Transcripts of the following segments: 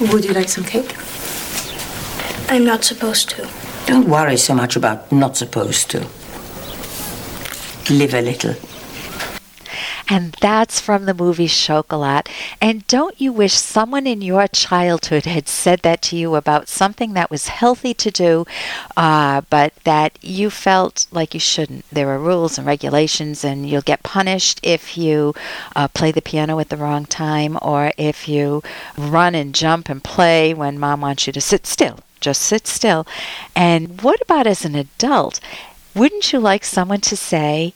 Would you like some cake? I'm not supposed to. Don't worry so much about not supposed to. Live a little. And that's from the movie Chocolat. And don't you wish someone in your childhood had said that to you about something that was healthy to do, uh, but that you felt like you shouldn't? There are rules and regulations, and you'll get punished if you uh, play the piano at the wrong time or if you run and jump and play when mom wants you to sit still. Just sit still. And what about as an adult? Wouldn't you like someone to say,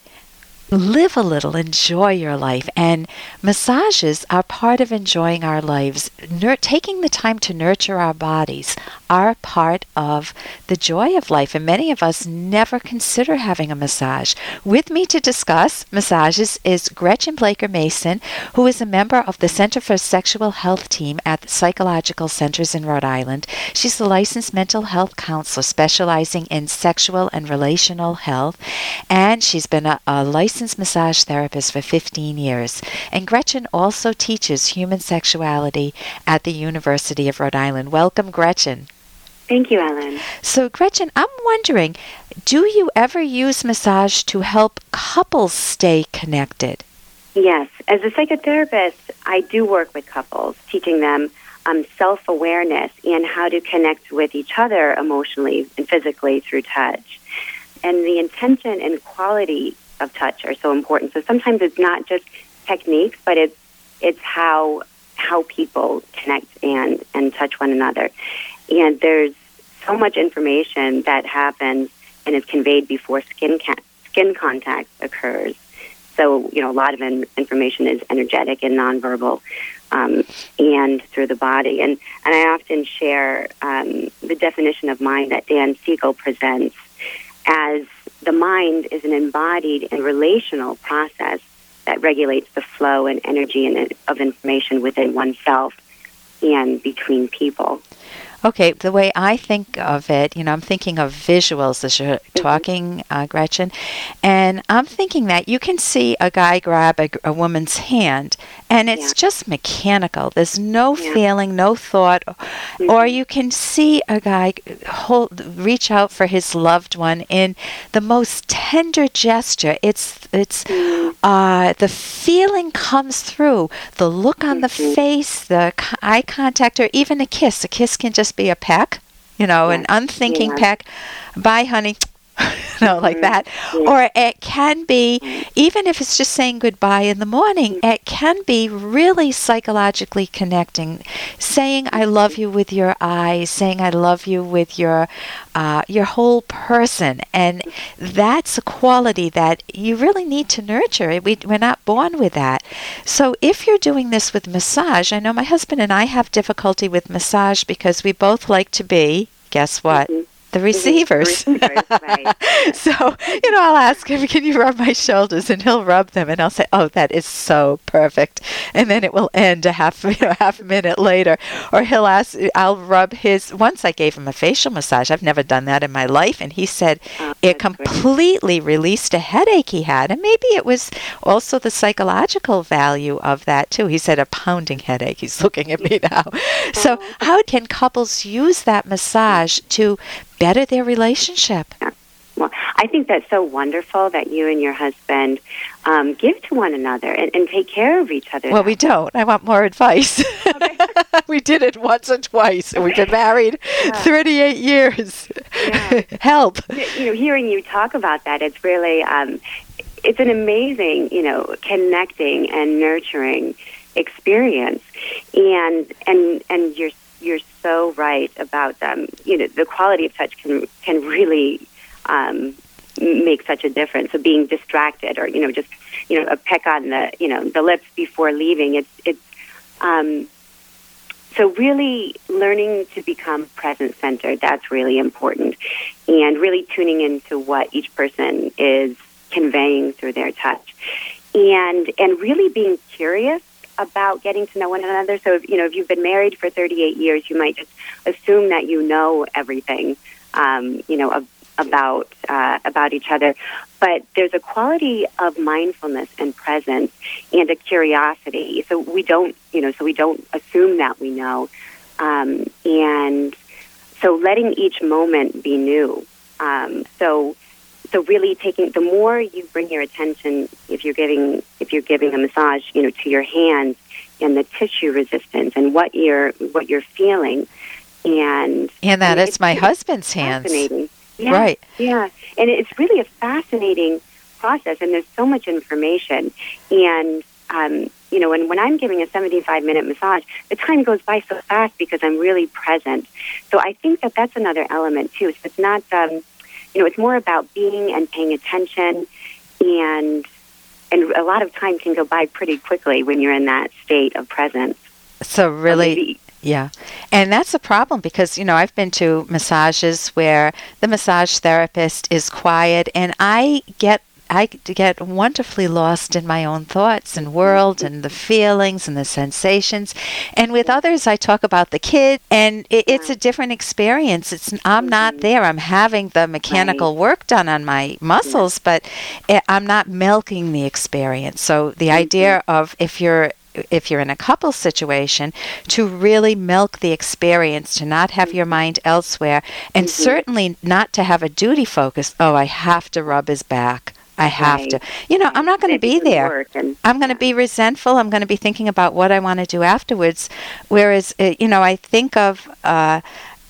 live a little, enjoy your life. And massages are part of enjoying our lives. Nur- taking the time to nurture our bodies are part of the joy of life. And many of us never consider having a massage. With me to discuss massages is Gretchen Blycker Mason, who is a member of the Center for Sexual Health team at Psychological Centers in Rhode Island. She's a licensed mental health counselor specializing in sexual and relational health. And she's been a, a licensed massage therapist for 15 years, and Gretchen also teaches human sexuality at the University of Rhode Island. Welcome, Gretchen. Thank you, Ellen. So, Gretchen, I'm wondering do you ever use massage to help couples stay connected? Yes. As a psychotherapist, I do work with couples, teaching them um, self awareness and how to connect with each other emotionally and physically through touch. And the intention and quality of touch are so important. So sometimes it's not just techniques, but it's it's how how people connect and and touch one another. And there's so much information that happens and is conveyed before skin ca- skin contact occurs. So you know a lot of in- information is energetic and nonverbal, um, and through the body. And and I often share um, the definition of mind that Dan Siegel presents as the mind is an embodied and relational process that regulates the flow and energy and, uh, of information within oneself and between people. Okay, the way I think of it, you know, I'm thinking of visuals as you're Mm-hmm. talking, uh, Gretchen, and I'm thinking that you can see a guy grab a, a woman's hand, and it's Yeah. just mechanical. There's no Yeah. feeling, no thought, Mm-hmm. or you can see a guy hold, reach out for his loved one in the most tender gesture. It's it's Mm-hmm. uh, the feeling comes through, the look on the Mm-hmm. face, the eye contact, or even a kiss. A kiss can just be a peck, you know, an unthinking Yeah. peck. Bye, honey. you know, like that. Yeah. Or it can be, mm. even if it's just saying goodbye in the morning, mm. it can be really psychologically connecting. Saying I mm-hmm. love you with your eyes, saying I love you with your uh, your whole person, and mm-hmm. that's a quality that you really need to nurture. We, we're not born with that. So if you're doing this with massage, I know my husband and I have difficulty with massage because we both like to be. Guess what? Mm-hmm. The receivers. Receivers, right. so, you know, I'll ask him, can you rub my shoulders? And he'll rub them and I'll say, oh, that is so perfect. And then it will end a half, you know, half a minute later. Or he'll ask, I'll rub his, once I gave him a facial massage. I've never done that in my life. And he said Oh, it that's great. completely released a headache he had. And maybe it was also the psychological value of that too. He said a pounding headache. He's looking at me now. So, Oh. how can couples use that massage to better their relationship? Well, I think that's so wonderful that you and your husband um, give to one another and, and take care of each other. Well, we don't. I want more advice. we did it once or twice, and we've been married 38 years. Yeah. Help. you know, hearing you talk about that, it's really, um, it's an amazing, you know, connecting and nurturing experience, and and and you're you're so right about, um, you know, the quality of touch can can really um, make such a difference. So being distracted, or you know, just you know, a peck on the you know the lips before leaving, it's it's. Um, so really learning to become present centered, that's really important. And really tuning into what each person is conveying through their touch. And and really being curious about getting to know one another. So if you know, if you've been married for thirty eight years, you might just assume that you know everything, um, you know, ab- about uh, about each other. But there's a quality of mindfulness and presence and a curiosity. So we don't, you know, so we don't assume that we know, Um, and so letting each moment be new. Um, so so really taking the more you bring your attention if you're giving if you're giving a massage you know to your hands and the tissue resistance and what you're what you're feeling. And and that and is my husband's hands. fascinating. Yeah, right. yeah. And it's really a fascinating process and there's so much information. And um, you know, and when I'm giving a 75 minute massage, the time goes by so fast because I'm really present. So I think that that's another element too. So it's not, um, you know, it's more about being and paying attention, and and a lot of time can go by pretty quickly when you're in that state of presence. So really. Yeah. And that's a problem because, you know, I've been to massages where the massage therapist is quiet and I get I get wonderfully lost in my own thoughts and world and the feelings and the sensations. And with others, I talk about the kid, and it, it's a different experience. It's I'm not Mm-hmm. there. I'm having the mechanical work done on my muscles, but i I'm not milking the experience. So the idea mm-hmm. of if you're if you're in a couple situation to really milk the experience to not have your mm-hmm. mind elsewhere and mm-hmm. certainly not to have a duty focus oh i have to rub his back i have Right. to you know i'm not going to be there and- i'm going to be resentful i'm going to be thinking about what i want to do afterwards whereas uh, you know i think of uh,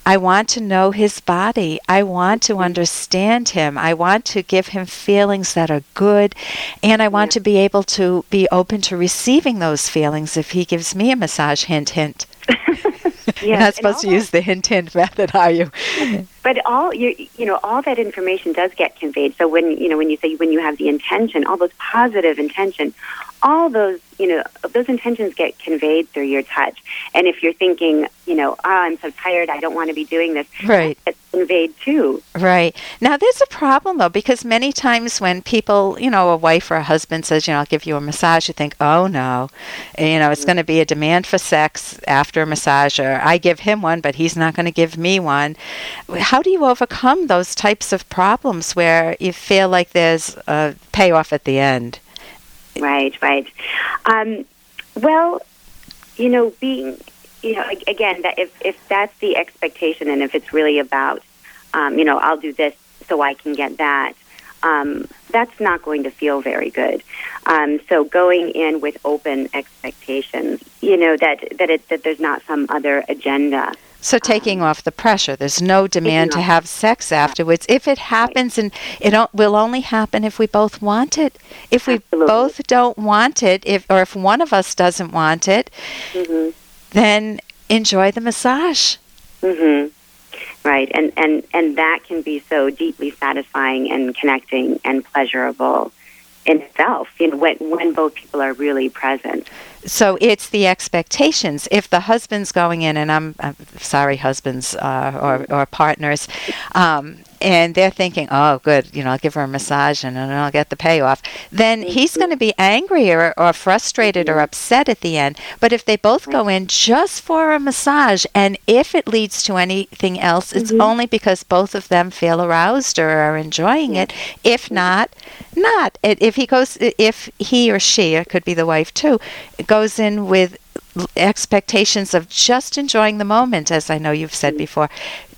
I want to know his body. I want to understand him. I want to give him feelings that are good. And I want to be able to be open to receiving those feelings if he gives me a massage. Hint, hint. You're not supposed to all use the hint, hint method, are you? But all you you know all that information does get conveyed. So when you know when you say when you have the intention, all those positive intention, all those you know those intentions get conveyed through your touch. And if you're thinking, you know, oh, I'm so tired, I don't want to be doing this, Right. it's conveyed too. Right. Now, there's a problem, though, because many times when people, you know, a wife or a husband says, you know, I'll give you a massage, you think, oh, no. You know, it's mm. going to be a demand for sex after a massage, or I give him one, but he's not going to give me one. How do you overcome those types of problems where you feel like there's a payoff at the end? Right, right. Um, well, you know, being, you know, again, that if if that's the expectation, and if it's really about, um, you know, I'll do this so I can get that, um, that's not going to feel very good. Um, so going in with open expectations, you know, that that it that there's not some other agenda. So taking off the pressure, there's no demand to have sex afterwards. If it happens, and it o- will only happen if we both want it. If we Absolutely. both don't want it, if or if one of us doesn't want it, hmm then enjoy the massage. Mm-hmm. Right, and and and that can be so deeply satisfying and connecting and pleasurable in itself. You know, when when both people are really present. So it's the expectations. If the husband's going in, and I'm, I'm sorry, husbands uh, or, or partners, um, and they're thinking, oh, good, you know, I'll give her a massage and then I'll get the payoff, then he's going to be angry or, or frustrated or upset at the end. But if they both go in just for a massage, and if it leads to anything else, it's only because both of them feel aroused or are enjoying it. If not, not. If he goes, if he or she, it could be the wife too, goes in with expectations of just enjoying the moment, as I know you've said before,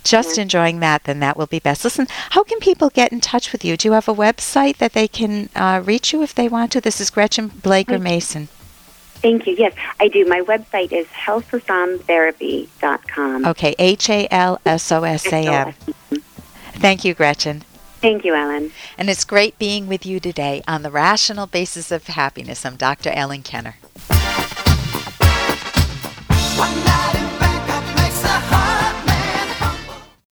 just enjoying that, then that will be best. Listen, how can people get in touch with you? Do you have a website that they can uh, reach you if they want to? This is Gretchen Blycker Mason. Thank you. Yes, I do. My website is halsosamtherapy.com. Okay, H A L S O S A M. Thank you, Gretchen. Thank you, Ellen. And it's great being with you today on the rational basis of happiness. I'm Dr. Ellen Kenner. One